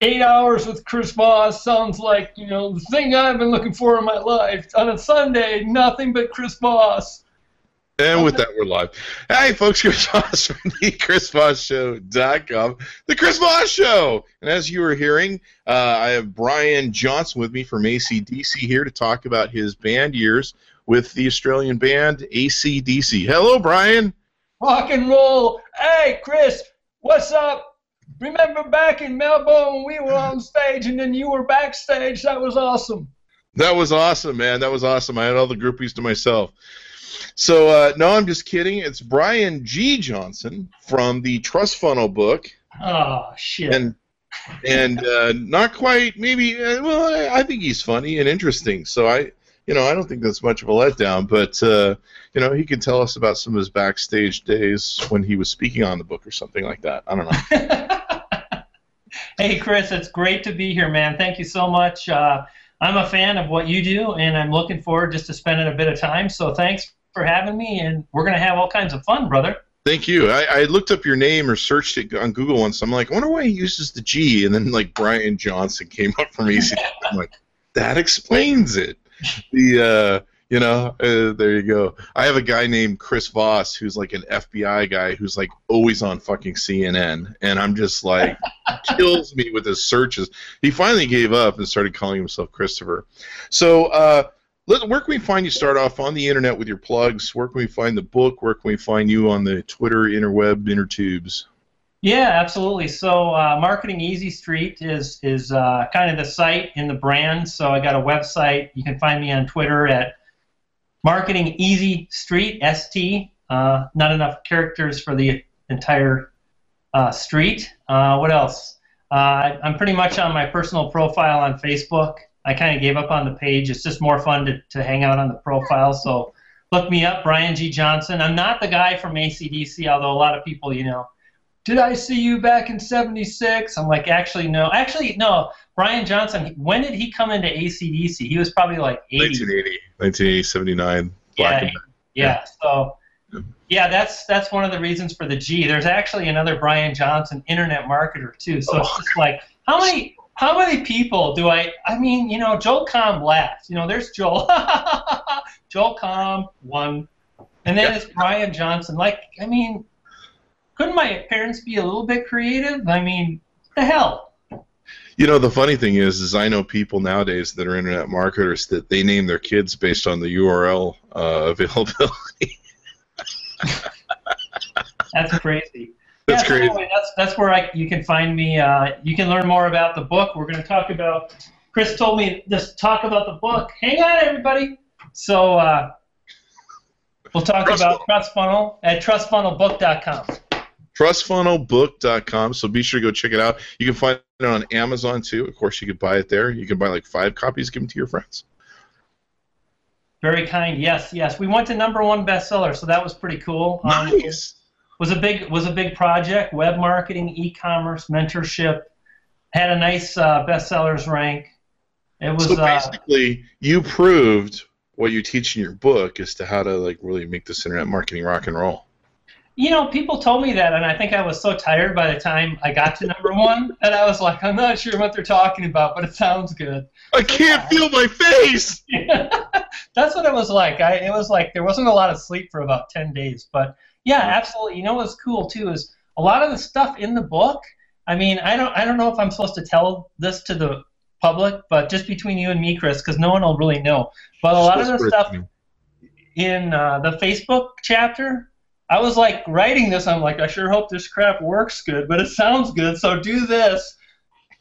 eight hours with Chris Voss sounds like you know the thing I've been looking for in my life. On a Sunday, nothing but Chris Voss. And with that, we're live. Hey, folks, Chris Voss from the ChrisVossShow.com, the Chris Voss Show. And as you were hearing, uh, I have Brian Johnson with me from ACDC here to talk about his band years with the Australian band ACDC. Hello, Brian. Rock and roll. Hey, Chris, what's up? Remember back in Melbourne when we were on stage and then you were backstage? That was awesome. That was awesome, man. That was awesome. I had all the groupies to myself. So uh, no, I'm just kidding. It's Brian G. Johnson from the Trust Funnel book. Oh shit. And and uh, not quite maybe. Uh, well, I, I, think he's funny and interesting. So I, you know, I don't think that's much of a letdown. But uh, you know, he can tell us about some of his backstage days when he was speaking on the book or something like that. I don't know. hey, Chris, it's great to be here, man. Thank you so much. Uh, I'm a fan of what you do, and I'm looking forward just to spending a bit of time. So thanks for having me, and we're going to have all kinds of fun, brother. Thank you. I, I, looked up your name or searched it on Google once. I'm like, I wonder why he uses the G, and then like Brian Johnson came up from EC. I'm like, that explains it. The uh, you know, uh, there you go. I have a guy named Chris Voss who's like an FBI guy who's like always on fucking CNN, and I'm just like kills me with his searches. He finally gave up and started calling himself Christopher. So. Uh, where can we find you? Start off on the internet with your plugs. Where can we find the book? Where can we find you on the Twitter, interweb, intertubes? Yeah, absolutely. So, uh, Marketing Easy Street is is uh, kind of the site in the brand. So, I got a website. You can find me on Twitter at Marketing Easy Street ST. Uh, not enough characters for the entire uh, street. Uh, what else? Uh, I'm pretty much on my personal profile on Facebook. I kind of gave up on the page. It's just more fun to, to hang out on the profile. So look me up, Brian G. Johnson. I'm not the guy from ACDC, although a lot of people, you know, did I see you back in 76? I'm like, actually, no. Actually, no. Brian Johnson, when did he come into ACDC? He was probably like 80. 1980, 1980, 79. Yeah, yeah, yeah. So, yeah, that's that's one of the reasons for the G. There's actually another Brian Johnson, internet marketer, too. So oh. it's just like, how many how many people do I? I mean, you know, Joel Comm laughed. You know, there's Joel. Joel Comm one, and then it's Brian Johnson. Like, I mean, couldn't my parents be a little bit creative? I mean, the hell. You know, the funny thing is, is I know people nowadays that are internet marketers that they name their kids based on the URL uh, availability. That's crazy. That's yeah, great. Anyway, that's that's where I you can find me. Uh, you can learn more about the book. We're going to talk about. Chris told me just talk about the book. Hang on, everybody. So uh, we'll talk Trust about Trust Funnel at trustfunnelbook.com. Trustfunnelbook.com. So be sure to go check it out. You can find it on Amazon too. Of course, you could buy it there. You can buy like five copies, give them to your friends. Very kind. Yes, yes. We went to number one bestseller, so that was pretty cool. Um, nice. Um, was a big was a big project. Web marketing, e-commerce, mentorship. Had a nice uh, bestsellers rank. It was so uh, basically uh, you proved what you teach in your book as to how to like really make this internet marketing rock and roll. You know, people told me that, and I think I was so tired by the time I got to number one that I was like, I'm not sure what they're talking about, but it sounds good. I can't yeah. feel my face. That's what it was like. I, it was like there wasn't a lot of sleep for about ten days, but yeah, absolutely. You know what's cool too is a lot of the stuff in the book. I mean, I don't I don't know if I'm supposed to tell this to the public, but just between you and me, Chris, because no one will really know. But a lot of the stuff in uh, the Facebook chapter, I was like writing this. I'm like, I sure hope this crap works good, but it sounds good, so do this.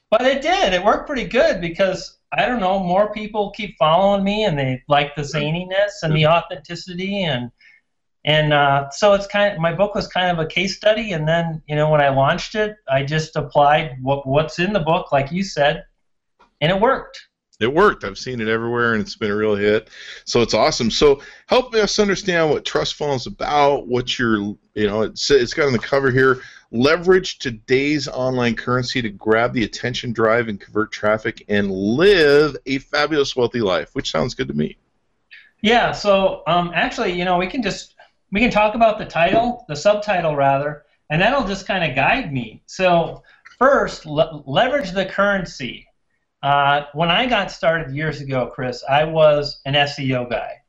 But it did. It worked pretty good because I don't know, more people keep following me and they like the zaniness and the authenticity and and uh, so it's kind of my book was kind of a case study and then you know when i launched it i just applied what, what's in the book like you said and it worked it worked. I've seen it everywhere and it's been a real hit. So it's awesome. So help us understand what trust funnel is about what your you know it's, it's got on the cover here. Leverage today's online currency to grab the attention drive and convert traffic and live a fabulous wealthy life which sounds good to me. Yeah so um, actually you know we can just we can talk about the title, the subtitle rather, and that'll just kind of guide me. So first, le- leverage the currency. Uh, when I got started years ago, Chris, I was an SEO guy.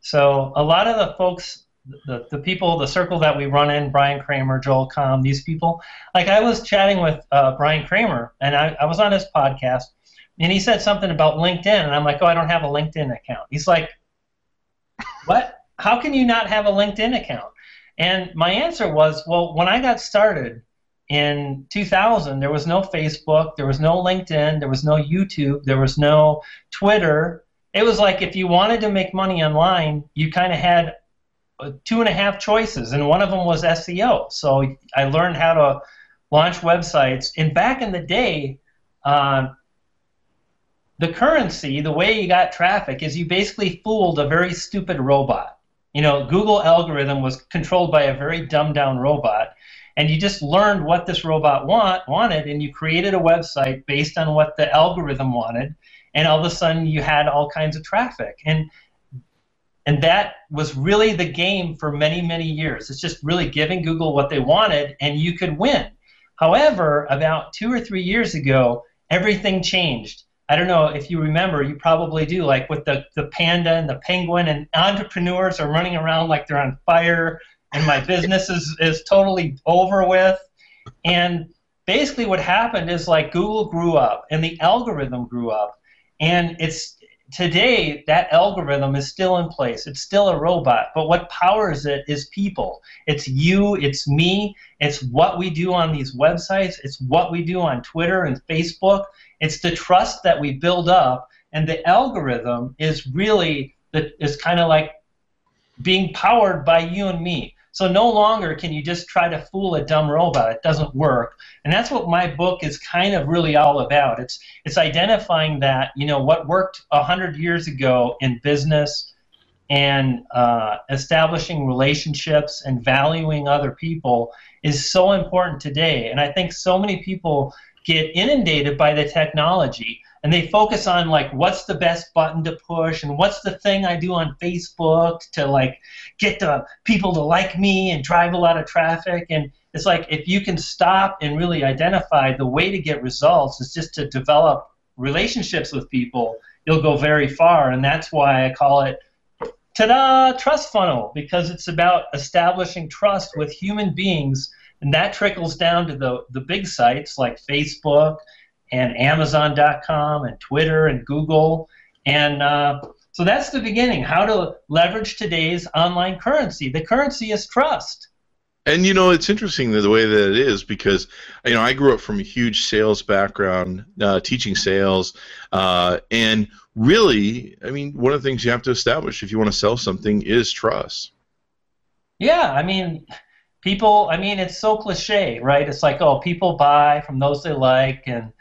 So a lot of the folks, the, the people, the circle that we run in, Bryan Kramer, Joel Comm, these people, like I was chatting with uh, Bryan Kramer, and I, I was on his podcast, and he said something about LinkedIn, and I'm like, oh, I don't have a LinkedIn account. He's like, what? How can you not have a LinkedIn account? And my answer was, well, when I got started in 2000, there was no Facebook, there was no LinkedIn, there was no YouTube, there was no Twitter. It was like if you wanted to make money online, you kind of had uh, two and a half choices, and one of them was SEO. So I learned how to launch websites. And back in the day, uh, the currency, the way you got traffic, is you basically fooled a very stupid robot. You know, Google algorithm was controlled by a very dumbed down robot, and you just learned what this robot want, wanted, and you created a website based on what the algorithm wanted, and all of a sudden you had all kinds of traffic. And and that was really the game for many, many years. It's just really giving Google what they wanted, and you could win. However, about two or three years ago, everything changed I don't know if you remember, you probably do, like with the, the panda and the penguin, and entrepreneurs are running around like they're on fire, and my business is, is totally over with. And basically, what happened is like Google grew up and the algorithm grew up, and it's today that algorithm is still in place. It's still a robot, but what powers it is people. It's you, it's me, it's what we do on these websites, it's what we do on Twitter and Facebook, it's the trust that we build up, and the algorithm is really the, is kind of like being powered by you and me. So no longer can you just try to fool a dumb robot. It doesn't work. And that's what my book is kind of really all about. It's it's identifying that, you know, what worked 100 years ago in business and uh, establishing relationships and valuing other people is so important today. And I think so many people get inundated by the technology and they focus on like what's the best button to push and what's the thing I do on Facebook to like get the people to like me and drive a lot of traffic. And it's like if you can stop and really identify the way to get results is just to develop relationships with people. You'll go very far. And that's why I call it ta-da trust funnel because it's about establishing trust with human beings. And that trickles down to the, the big sites like Facebook and Amazon.com and Twitter and Google. And uh, so that's the beginning how to leverage today's online currency. The currency is trust. And you know, it's interesting the way that it is because you know I grew up from a huge sales background, uh, teaching sales, uh, and really, I mean, one of the things you have to establish if you want to sell something is trust. Yeah, I mean, people i mean it's so cliche right it's like oh people buy from those they like and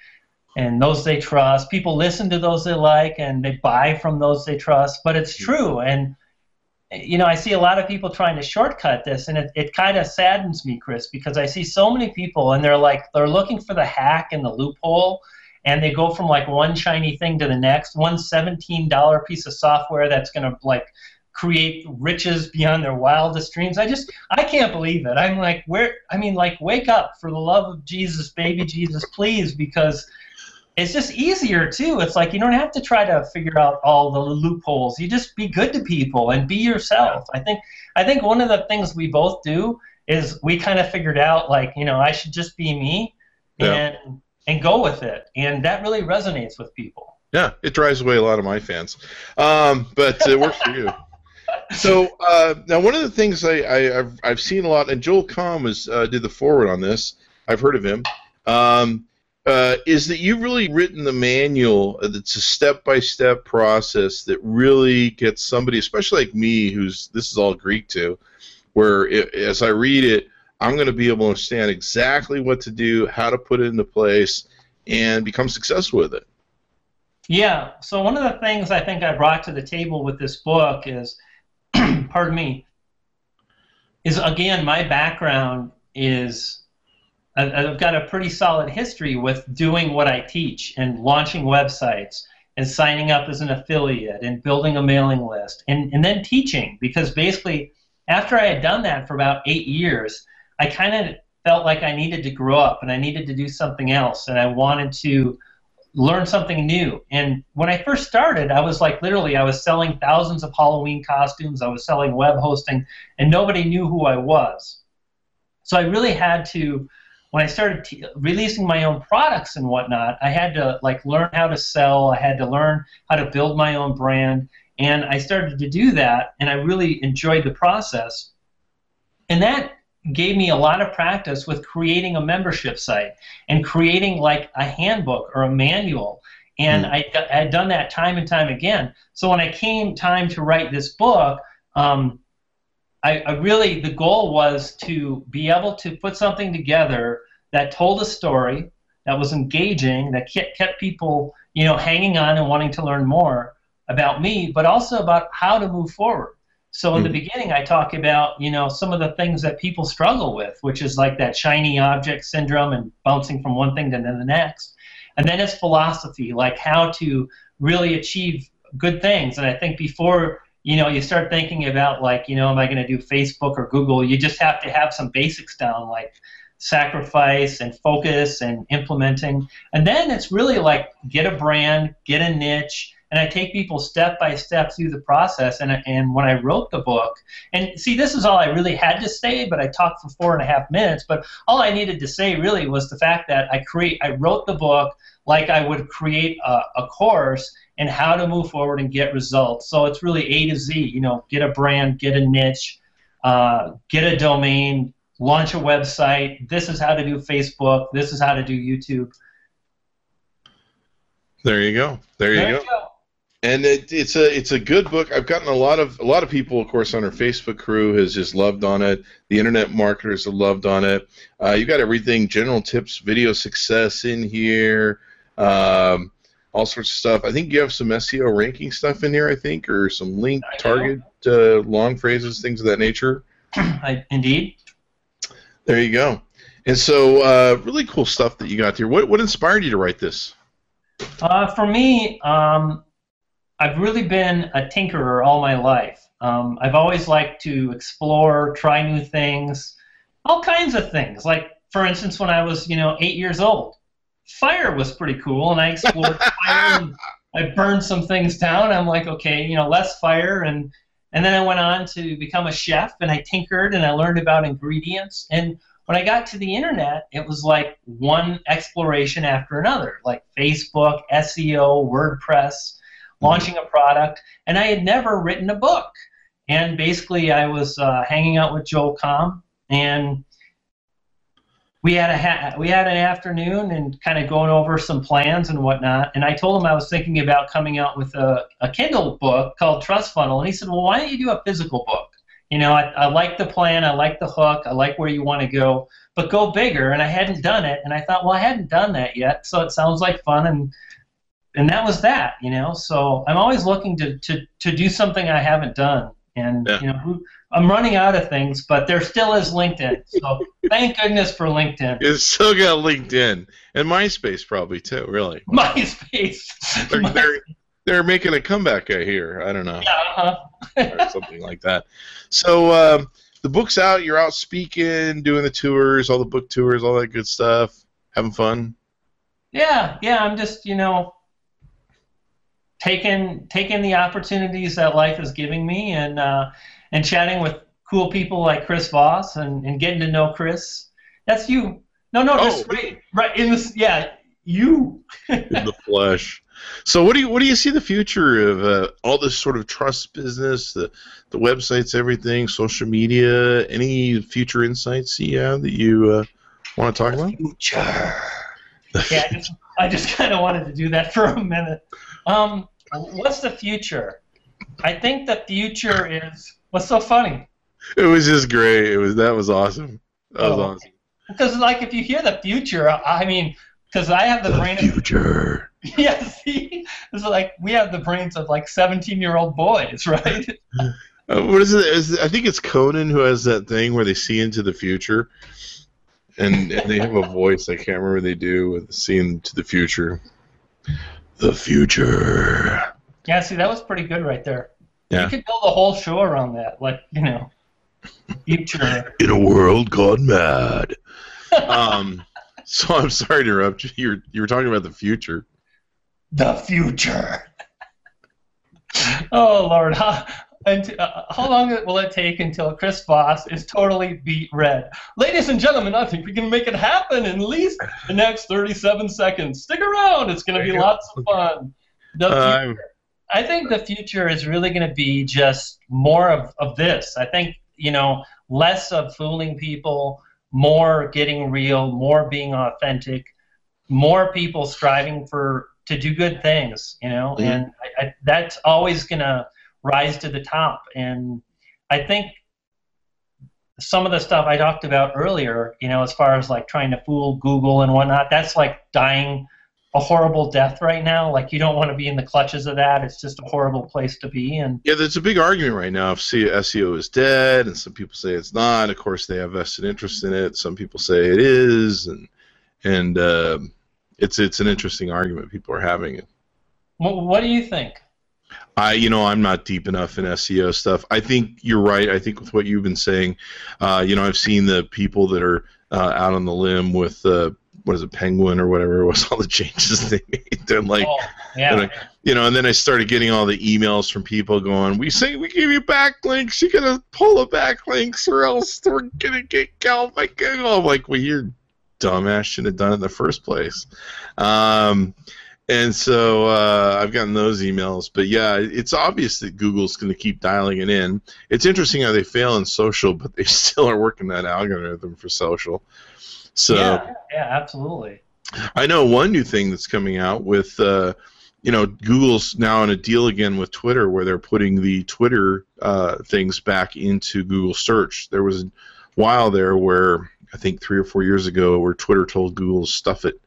and those they trust people listen to those they like and they buy from those they trust but it's true and you know i see a lot of people trying to shortcut this and it, it kind of saddens me chris because i see so many people and they're like they're looking for the hack and the loophole and they go from like one shiny thing to the next one $17 piece of software that's going to like create riches beyond their wildest dreams. I just I can't believe it. I'm like, where I mean like wake up for the love of Jesus, baby Jesus, please because it's just easier too. It's like you don't have to try to figure out all the loopholes. You just be good to people and be yourself. I think I think one of the things we both do is we kind of figured out like, you know, I should just be me yeah. and and go with it. And that really resonates with people. Yeah, it drives away a lot of my fans. Um, but it works for you so uh, now one of the things I, I have I've seen a lot, and Joel was uh, did the forward on this. I've heard of him. Um, uh, is that you've really written the manual that's a step-by-step process that really gets somebody, especially like me, who's this is all Greek to, where it, as I read it, I'm going to be able to understand exactly what to do, how to put it into place, and become successful with it. Yeah. So one of the things I think I brought to the table with this book is pardon me, is again my background is I've got a pretty solid history with doing what I teach and launching websites and signing up as an affiliate and building a mailing list and, and then teaching because basically after I had done that for about eight years, I kind of felt like I needed to grow up and I needed to do something else and I wanted to learn something new. And when I first started, I was like literally I was selling thousands of Halloween costumes, I was selling web hosting, and nobody knew who I was. So I really had to when I started t- releasing my own products and whatnot, I had to like learn how to sell. I had to learn how to build my own brand, and I started to do that, and I really enjoyed the process. And that gave me a lot of practice with creating a membership site and creating like a handbook or a manual. And mm. I, I had done that time and time again. So when I came time to write this book, um, I, I really the goal was to be able to put something together that told a story that was engaging, that kept, kept people you know hanging on and wanting to learn more about me, but also about how to move forward. So in the hmm. beginning, I talk about you know some of the things that people struggle with, which is like that shiny object syndrome and bouncing from one thing to the next, and then it's philosophy, like how to really achieve good things. And I think before you know you start thinking about like you know am I going to do Facebook or Google, you just have to have some basics down, like sacrifice and focus and implementing, and then it's really like get a brand, get a niche and I take people step by step through the process. And, and when I wrote the book, and see, this is all I really had to say, but I talked for four and a half minutes. But all I needed to say really was the fact that I create, I wrote the book like I would create a, a course and how to move forward and get results. So it's really A to Z. You know, get a brand, get a niche, uh, get a domain, launch a website. This is how to do Facebook. This is how to do YouTube. There you go. There you, there go. you go and it, it's a it's a good book. I've gotten a lot of a lot of people, of course, on our Facebook crew has just loved on it. The internet marketers have loved on it. Uh, you got everything, general tips, video success in here, um, all sorts of stuff. I think you have some SEO ranking stuff in here. I think, or some link target uh, long phrases, things of that nature. I, indeed. There you go. And so, uh, really cool stuff that you got here. What what inspired you to write this? Uh, for me. Um, I've really been a tinkerer all my life. Um, I've always liked to explore, try new things, all kinds of things. Like, for instance, when I was, you know, eight years old, fire was pretty cool, and I explored fire. And I burned some things down. I'm like, okay, you know, less fire, and and then I went on to become a chef, and I tinkered and I learned about ingredients. And when I got to the internet, it was like one exploration after another, like Facebook, SEO, WordPress launching a product, and I had never written a book. And basically, I was uh, hanging out with Joel Comm, and we had a ha- we had an afternoon and kind of going over some plans and whatnot. And I told him I was thinking about coming out with a, a Kindle book called Trust Funnel, and he said, "Well, why don't you do a physical book? You know, I, I like the plan, I like the hook, I like where you want to go, but go bigger." And I hadn't done it, and I thought, well, I hadn't done that yet, so it sounds like fun and and that was that, you know. So I'm always looking to, to, to do something I haven't done, and yeah. you know, I'm running out of things, but there still is LinkedIn. So thank goodness for LinkedIn. You still got LinkedIn and MySpace probably too, really. MySpace. They're, they're, they're making a comeback, I hear. I don't know. Yeah, uh-huh. or something like that. So um, the book's out. You're out speaking, doing the tours, all the book tours, all that good stuff. Having fun. Yeah, yeah. I'm just you know taking taking the opportunities that life is giving me and uh, and chatting with cool people like Chris Voss and, and getting to know Chris. That's you. No, no, just oh, right, right in this. Yeah, you. in the flesh. So, what do you what do you see the future of uh, all this sort of trust business, the the websites, everything, social media? Any future insights you have that you uh, want to talk the about? Future. yeah, I just, just kind of wanted to do that for a minute. Um, what's the future? I think the future is what's so funny. It was just great. It was that was awesome. That was oh, awesome. Because like if you hear the future, I mean, because I have the, brain. the brain future. Of, yeah, see, it's like we have the brains of like seventeen-year-old boys, right? uh, what is it? Is, I think it's Conan who has that thing where they see into the future, and, and they have a voice. I can't remember they do with seeing to the future the future. Yeah, see, that was pretty good right there. Yeah. You could build a whole show around that, like you know, future. In a world gone mad. Um, so I'm sorry to interrupt you. You were, you were talking about the future. The future. oh Lord, how, and, uh, how long will it take until Chris Voss is totally beet red? Ladies and gentlemen, I think we can make it happen in at least the next 37 seconds. Stick around; it's going to be lots of fun. The Uh, future. I think the future is really going to be just more of, of this. I think, you know, less of fooling people, more getting real, more being authentic, more people striving for to do good things, you know, Mhm. and I, I, that's always going to rise to the top. And I think some of the stuff I talked about earlier, you know, as far as like trying to fool Google and whatnot, that's like dying a horrible death right now. Like you don't want to be in the clutches of that. It's just a horrible place to be. And Yeah, there's a big argument right now if SEO is dead, and some people say it's not. Of course, they have vested interest in it. Some people say it is, and and uh, it's it's an interesting argument people are having. what, what do you think? I, you know, I'm not deep enough in SEO stuff. I think you're right. I think with what you've been saying, uh, you know, I've seen the people that are uh, out on the limb with uh, what is it, Penguin or whatever it was, all the changes they made. They're like, oh, yeah. and you know, and then I started getting all the emails from people going, "We say we give you backlinks, you gotta pull the backlinks, or else we're gonna get killed by Google." I'm like, "Well, you're dumbass. Should have done it in the first place." Um, and so uh, I've gotten those emails, but yeah, it's obvious that Google's going to keep dialing it in. It's interesting how they fail in social, but they still are working that algorithm for social. So yeah, yeah, absolutely. I know one new thing that's coming out with, uh, you know, Google's now in a deal again with Twitter where they're putting the Twitter uh, things back into Google search. There was a while there where I think three or four years ago where Twitter told Google to stuff it.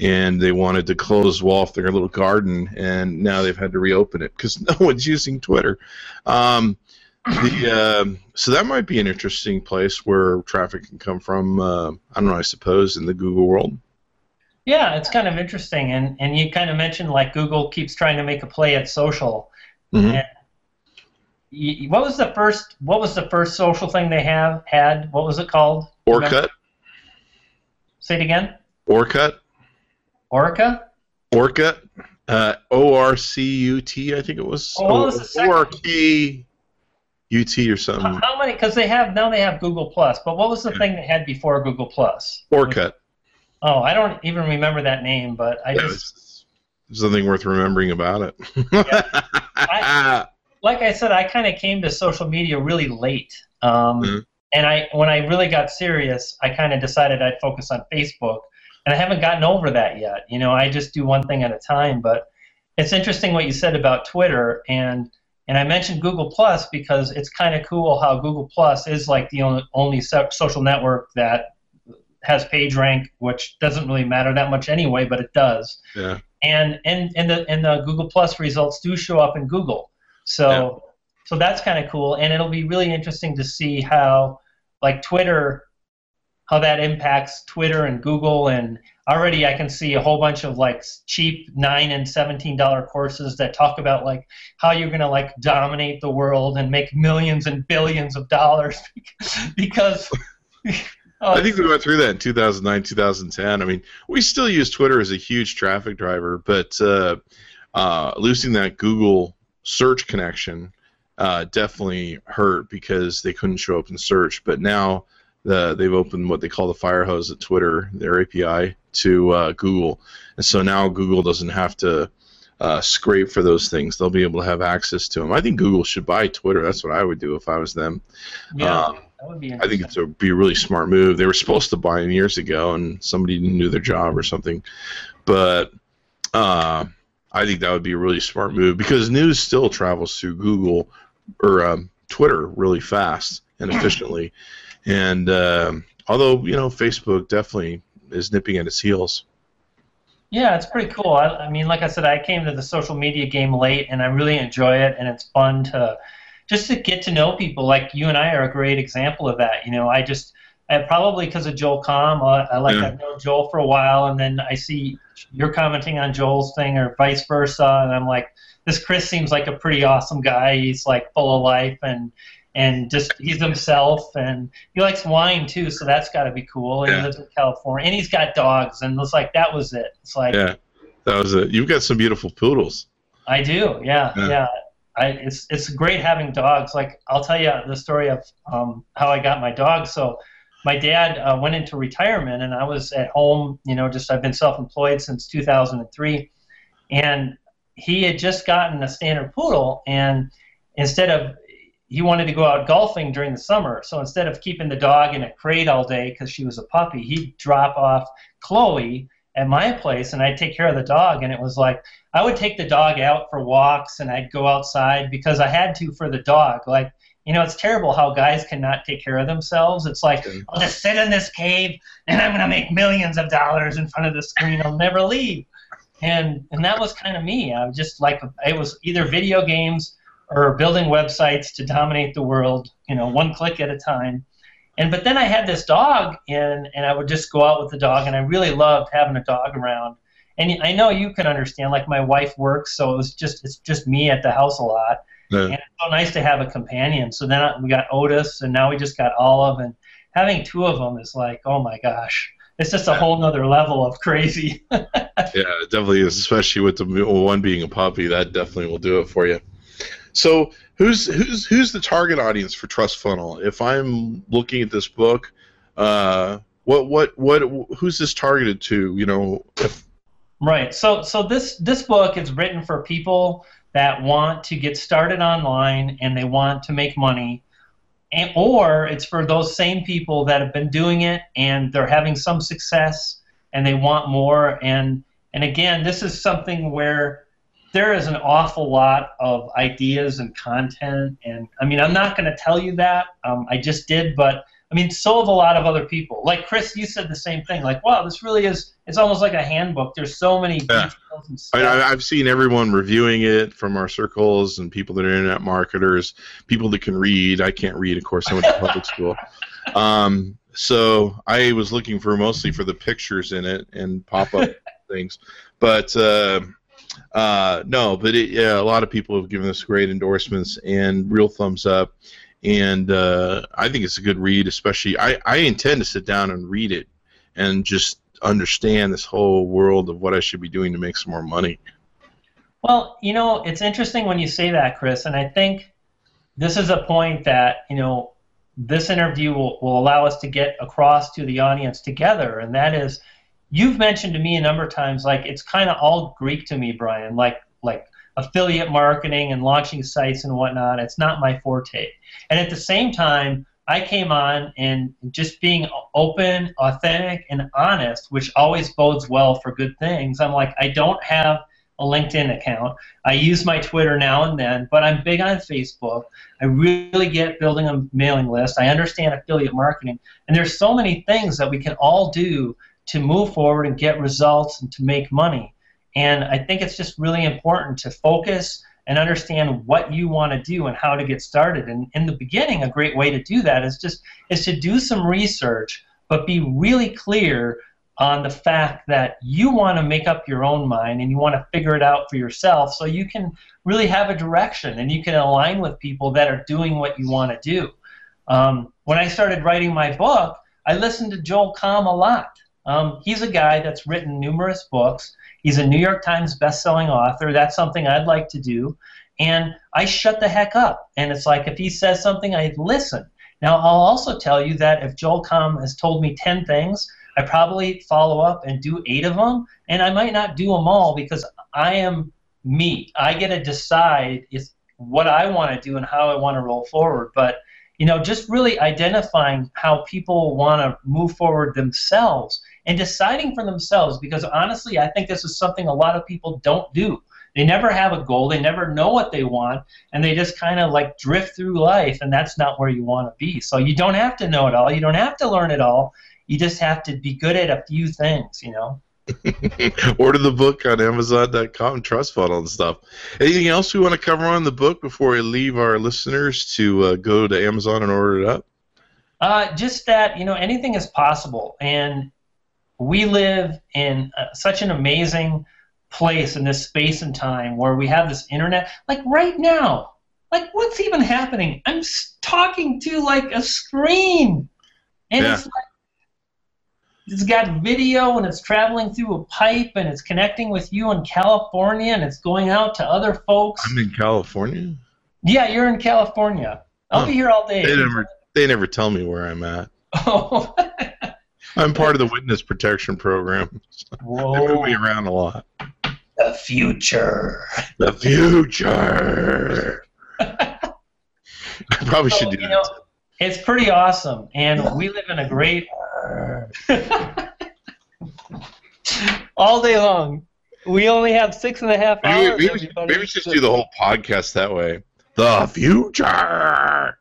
And they wanted to close off their little garden, and now they've had to reopen it because no one's using Twitter. Um, the, um so that might be an interesting place where traffic can come from. Uh, I don't know. I suppose in the Google world. Yeah, it's kind of interesting. And and you kind of mentioned like Google keeps trying to make a play at social. Mhm. And y- what was the first? What was the first social thing they have had? What was it called? Orkut, Say it again. Orkut, Orca. Orkut, uh, O R C U T, I think it was. Oh, what was the second? O R K U T or something. how many? Because they have now they have Google Plus. But what was the thing they had before Google Plus? Orkut. Oh, I don't even remember that name, but I That just there's nothing worth remembering about it. I- like I said, I kind of came to social media really late. Um, Mhm. And I, when I really got serious, I kind of decided I'd focus on Facebook, and I haven't gotten over that yet. You know, I just do one thing at a time. But it's interesting what you said about Twitter, and and I mentioned Google Plus because it's kind of cool how Google Plus is like the only, only social network that has PageRank, which doesn't really matter that much anyway, but it does yeah. and and and the and the Google Plus results do show up in Google. So so that's kind of cool, and it'll be really interesting to see how like Twitter, how that impacts Twitter and Google, and already I can see a whole bunch of like cheap nine and seventeen dollar courses that talk about like how you're gonna like dominate the world and make millions and billions of dollars because. Oh, I think we went through that in 2009, 2010. I mean, we still use Twitter as a huge traffic driver, but uh, uh, losing that Google search connection uh, definitely hurt because they couldn't show up in search. But now the, they've opened what they call the fire hose at Twitter, their API, to uh, Google. And so now Google doesn't have to uh, scrape for those things. They'll be able to have access to them. I think Google should buy Twitter. That's what I would do if I was them. yeah, um, that would be. I think it's a be a really smart move. They were supposed to buy them years ago, and somebody didn't do their job or something. But uh, I think that would be a really smart move because news still travels through Google or um, Twitter really fast and efficiently. And um, although you know Facebook definitely is nipping at its heels. Yeah, it's pretty cool. I, I mean, like I said, I came to the social media game late, and I really enjoy it, and it's fun to just to get to know people. Like you and I are a great example of that. You know, I just I, probably because of Joel Comm, I, I like Yeah. I've known Joel for a while, and then I see you're commenting on Joel's thing, or vice versa, and I'm like, this Chris seems like a pretty awesome guy. He's like full of life, and and just he's himself, and he likes wine too, so that's got to be cool. And Yeah. he lives in California, and he's got dogs, and it's like that was it. It's like Yeah, that was it. You've got some beautiful poodles. I do, yeah, Yeah. yeah. I, it's it's great having dogs. Like I'll tell you the story of um, how I got my dog. So my dad uh, went into retirement, and I was at home. You know, just I've been self-employed since 2003, and he had just gotten a standard poodle, and instead of he wanted to go out golfing during the summer, so instead of keeping the dog in a crate all day because she was a puppy, he'd drop off Chloe at my place, and I'd take care of the dog, and it was like I would take the dog out for walks and I'd go outside because I had to for the dog. Like, you know, it's terrible how guys cannot take care of themselves. It's like, Okay. I'll just sit in this cave and I'm going to make millions of dollars in front of the screen. I'll never leave. And and that was kind of me. I was just like it was either video games or building websites to dominate the world, you know, one click at a time. And but then I had this dog and and I would just go out with the dog and I really loved having a dog around and I know you can understand. Like my wife works, so it was just it's just me at the house a lot, Yeah. and it's so nice to have a companion. So then we got Otis, and now we just got Olive, and having two of them is like, oh my gosh, it's just a whole nother level of crazy. Yeah, it definitely is, especially with the one being a puppy. That definitely will do it for you. So, who's who's who's the target audience for Trust Funnel? If I'm looking at this book, uh, what what what who's this targeted to? You know, if Right. So so this this book is written for people that want to get started online and they want to make money. And, or it's for those same people that have been doing it and they're having some success and they want more and and again this is something where there is an awful lot of ideas and content and I mean I'm not going to tell you that um, I just did but I mean so have a lot of other people like Chris you said the same thing like wow this really is it's almost like a handbook there's so many Yeah. details and stuff. I- I've seen everyone reviewing it from our circles and people that are internet marketers, people that can read. I can't read, of course. I went to public school. Um, so I was looking for mostly for the pictures in it and pop up things. But uh, uh, no, but it, yeah, a lot of people have given us great endorsements and real thumbs up. And uh, I think it's a good read, especially. I, I intend to sit down and read it and just understand this whole world of what I should be doing to make some more money. Well, you know, it's interesting when you say that, Chris, and I think this is a point that, you know, this interview will, will allow us to get across to the audience together, and that is you've mentioned to me a number of times like it's kind of all Greek to me, Brian, like like affiliate marketing and launching sites and whatnot. It's not my forte. And at the same time, I came on and just being open, authentic, and honest, which always bodes well for good things. I'm like, I don't have a LinkedIn account. I use my Twitter now and then, but I'm big on Facebook. I really get building a mailing list. I understand affiliate marketing. And there's so many things that we can all do to move forward and get results and to make money. And I think it's just really important to focus and understand what you want to do and how to get started. And in the beginning, a great way to do that is just is to do some research, but be really clear on the fact that you want to make up your own mind and you want to figure it out for yourself so you can really have a direction and you can align with people that are doing what you want to do. Um, when I started writing my book, I listened to Joel Comm a lot. Um, he's a guy that's written numerous books. He's a New York Times best-selling author. That's something I'd like to do. And I shut the heck up. And it's like if he says something, I listen. Now, I'll also tell you that if Joel Comm has told me 10 things, I probably follow up and do eight of them, and I might not do them all because I am me. I get to decide what I want to do and how I want to roll forward. But you know, just really identifying how people want to move forward themselves and deciding for themselves. Because honestly, I think this is something a lot of people don't do. They never have a goal. They never know what they want, and they just kind of like drift through life, and that's not where you want to be. So you don't have to know it all. You don't have to learn it all. You just have to be good at a few things, you know. Order the book on Amazon.com, Trust Funnel and stuff. Anything else we want to cover on the book before we leave our listeners to uh, go to Amazon and order it up? Uh, just that you know anything is possible, and we live in uh, such an amazing place in this space and time where we have this internet. Like right now, like what's even happening? I'm s- talking to like a screen, and Yeah. it's like it's got video and it's traveling through a pipe and it's connecting with you in California and it's going out to other folks. I'm in California. yeah, you're in California. I'll Huh. be here all day. They never they never tell me where I'm at. Oh. I'm part of the witness protection program. They move me around a lot. The future. The future. I probably should oh, do you that. know, it's pretty awesome, and we live in a great. All day long. We only have six and a half Maybe, hours. maybe, everybody. maybe we should do the whole podcast that way. The future.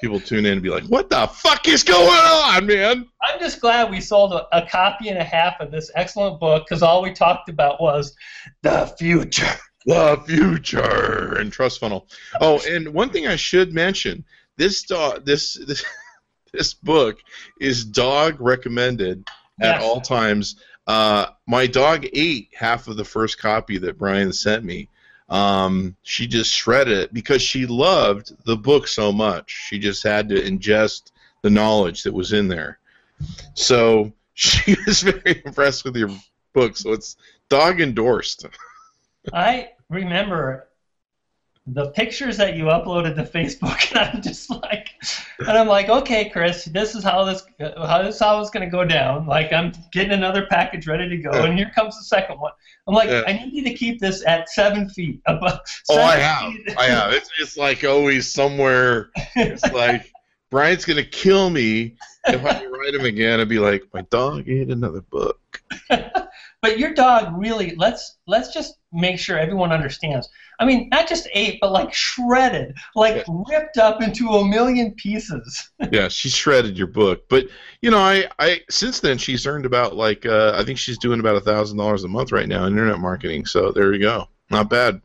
People tune in and be like, "What the fuck is going on, man?" I'm just glad we sold a, a copy and a half of this excellent book because all we talked about was the future. The future and trust funnel. Oh, and one thing I should mention: this dog, this this this book is dog recommended at Yes. all times. Uh, my dog ate half of the first copy that Brian sent me. Um, she just shredded it because she loved the book so much. She just had to ingest the knowledge that was in there. So she was very impressed with your book. So it's dog endorsed. I remember the pictures that you uploaded to Facebook, and I'm just like, and I'm like, okay, Chris, this is how this how this how it's gonna go down. Like I'm getting another package ready to go, Yeah. and here comes the second one. I'm like, Yeah. I need you to keep this at seven feet above. Oh, I have. feet. I have. It's, it's like always somewhere. It's like Brian's gonna kill me if I write him again and be like, my dog ate another book. But your dog really let's let's just make sure everyone understands. I mean, not just ate, but like shredded, like ripped up into a million pieces. yeah, she shredded your book. But you know, I, I since then she's earned about like uh, I think she's doing about a thousand dollars a month right now in internet marketing. So there you go. Not bad.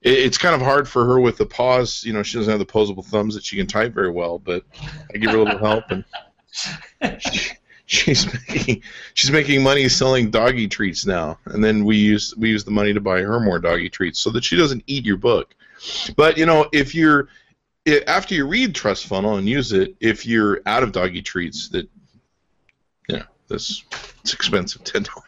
It, it's kind of hard for her with the paws. You know, she doesn't have the posable thumbs that she can type very well. But I give her a little help and. She, she's making she's making money selling doggy treats now, and then we use we use the money to buy her more doggy treats so that she doesn't eat your book. But you know, if you're after you read Trust Funnel and use it, if you're out of doggy treats, that yeah, this it's expensive ten dollars.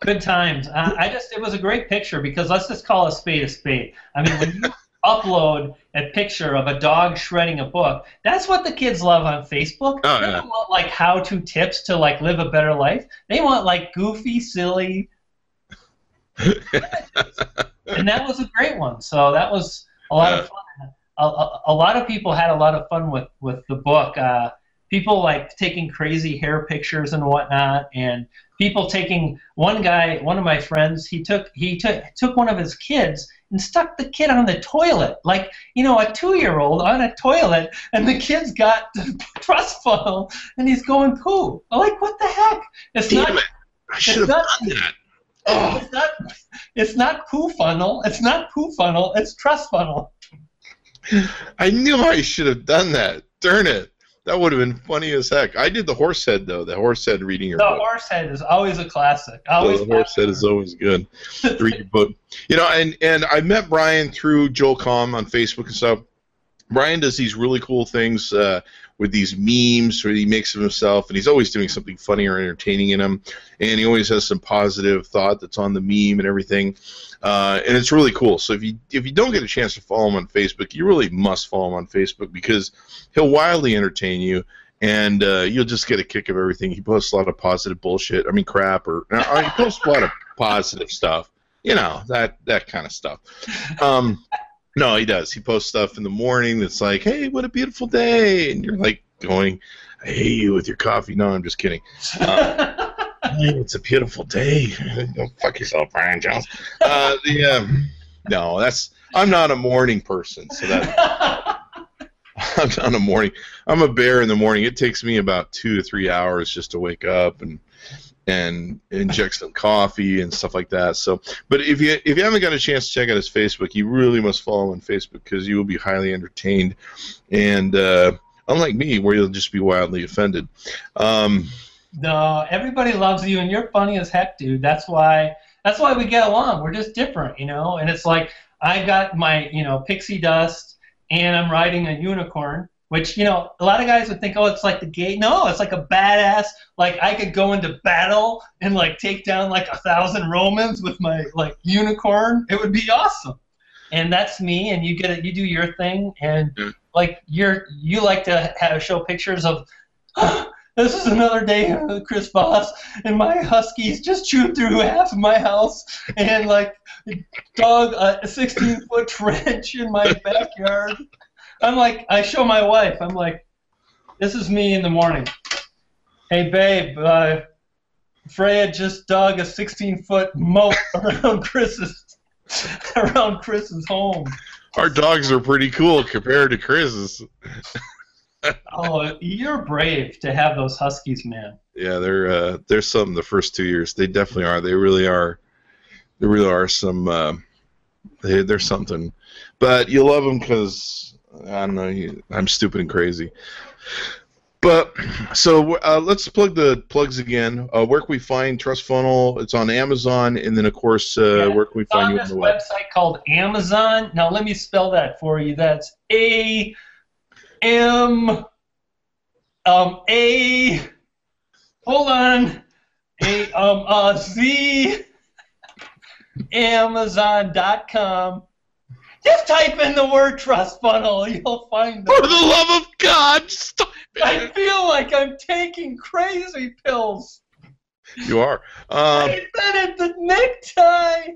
Good times. I, I just it was a great picture because let's just call a spade a spade. I mean, when you upload a picture of a dog shredding a book, that's what the kids love on Facebook. Oh, they yeah. don't want like how-to tips to like live a better life. They want like goofy, silly, and that was a great one. So that was a lot of fun. A, a, a lot of people had a lot of fun with with the book. Uh, people like taking crazy hair pictures and whatnot, and people taking one guy, one of my friends, he took he took took one of his kids and stuck the kid on the toilet, like you know a two year old on a toilet, and the kid's got the trust funnel and he's going poo. I'm like what the heck? It's Damn not. it! I should have not- done that. Oh, It's not. It's not poo funnel. It's not poo funnel. It's trust funnel. I knew I should have done that. Darn it! That would have been funny as heck. I did the horse head though. The horse head reading your The book. horse head is always a classic. Always. the horse head is always good. Read your book. You know, and and I met Brian through Joel Comm on Facebook and stuff. Brian does these really cool things uh, with these memes where he makes of himself, and he's always doing something funny or entertaining in them. And he always has some positive thought that's on the meme and everything. Uh, and it's really cool. So if you if you don't get a chance to follow him on Facebook, you really must follow him on Facebook because he'll wildly entertain you, and uh, you'll just get a kick of everything. He posts a lot of positive bullshit. I mean, crap, or uh, he posts a lot of positive stuff. You know that that kind of stuff. Um, no, he does. He posts stuff in the morning that's like, "Hey, what a beautiful day," and you're like going, "I hate you with your coffee." No, I'm just kidding. Hey, it's a beautiful day. Go fuck yourself, Brian Jones. Uh, the um, no, that's I'm not a morning person, so that I'm not a morning. I'm a bear in the morning. It takes me about two to three hours just to wake up and and inject some coffee and stuff like that. So, but if you if you haven't got a chance to check out his Facebook, you really must follow him on Facebook because you will be highly entertained, and uh, unlike me, where you'll just be wildly offended. Um, no, everybody loves you, and you're funny as heck, dude. That's why. That's why we get along. We're just different, you know. And it's like I got my you know pixie dust, and I'm riding a unicorn. Which you know, a lot of guys would think, oh, it's like the gate. No, it's like a badass. Like I could go into battle and like take down like a thousand Romans with my like unicorn. It would be awesome. And that's me. And you get it. You do your thing. And like you're you like to have show pictures of. This is another day with Chris Voss, and my huskies just chewed through half of my house, and like dug a 16 foot trench in my backyard. I'm like, I show my wife. I'm like, this is me in the morning. Hey, babe, uh, Freya just dug a 16 foot moat around Chris's around Chris's home. Our dogs are pretty cool compared to Chris's. Oh, you're brave to have those huskies, man. Yeah, they're uh, they're something. The first two years, they definitely are. They really are. They really are some. Uh, they they're something, but you love them because I don't know. I'm stupid and crazy. But so uh, let's plug the plugs again. Uh, where can we find Trust Funnel? It's on Amazon, and then of course, uh, Yeah, where can we find you on this the web? website called Amazon. Now let me spell that for you. That's A M um A hold on. A um uh Z Amazon.com. Just type in the word trust funnel, you'll find it. For the love of God, stop I it! feel like I'm taking crazy pills. You are. Um, I said it, the necktie.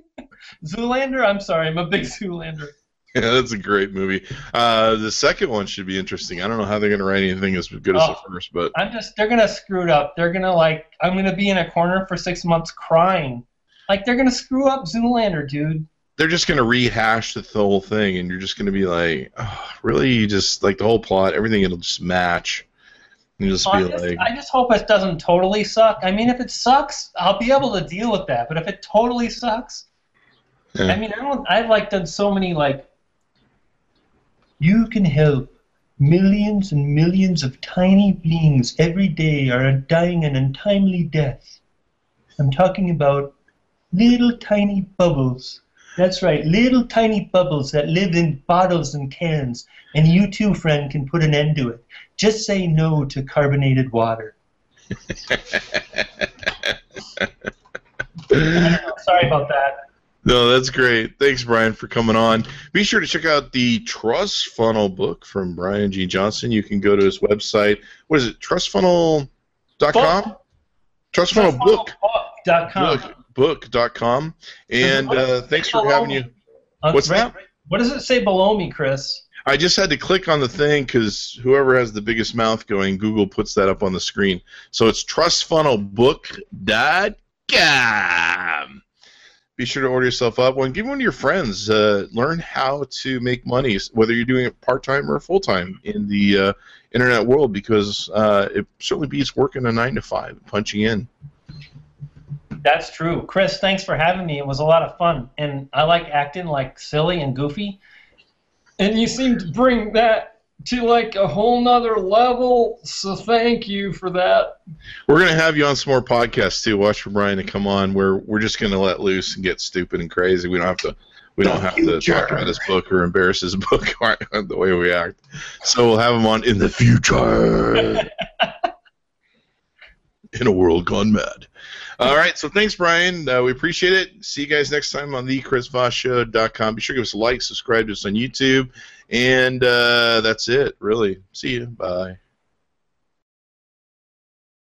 Zoolander, I'm sorry, I'm a big Zoolander. Yeah, that's a great movie. Uh, the second one should be interesting. I don't know how they're going to write anything as good as Oh. the first, but I'm just they're gonna screw it up. They're gonna like I'm gonna be in a corner for six months crying. Like they're gonna screw up Zoolander, dude. They're just going to rehash the whole thing, and you're just going to be like, oh, really? You just like the whole plot, everything. It'll just match. And just I be just, like, I just hope it doesn't totally suck. I mean, if it sucks, I'll be able to deal with that. But if it totally sucks, Yeah. I mean, I don't. I've like done so many like. You can help. Millions and millions of tiny beings every day are dying an untimely death. I'm talking about little tiny bubbles. That's right, little tiny bubbles that live in bottles and cans. And you too, friend, can put an end to it. Just say no to carbonated water. Sorry about that. No, that's great. Thanks, Brian, for coming on. Be sure to check out the Trust Funnel book from Brian G. Johnson. You can go to his website. What is it? Trustfunnel.com? Trustfunnel book. Book.com. Book. Book.com. And uh, thanks for having you. What's that? What does it say below me, Chris? I just had to click on the thing because whoever has the biggest mouth going, Google puts that up on the screen. So it's trustfunnelbook.com. Be sure to order yourself up one. Give one to your friends. Uh, learn how to make money, whether you're doing it part time or full time in the uh, internet world, because uh, it certainly beats working a nine to five, punching in. That's true. Chris, thanks for having me. It was a lot of fun. And I like acting like silly and goofy. And you seem to bring that to like a whole nother level. So thank you for that. We're gonna have you on some more podcasts too. Watch for Brian to come on. Where we're just gonna let loose and get stupid and crazy. We don't have to. We don't have to talk about his book or embarrass his book the way we act. So we'll have him on in the future. in a world gone mad. All right. So thanks, Brian. Uh, we appreciate it. See you guys next time on the ChrisVossShow.com. Be sure to give us a like, subscribe to us on YouTube, and uh, that's it. Really. See you. Bye.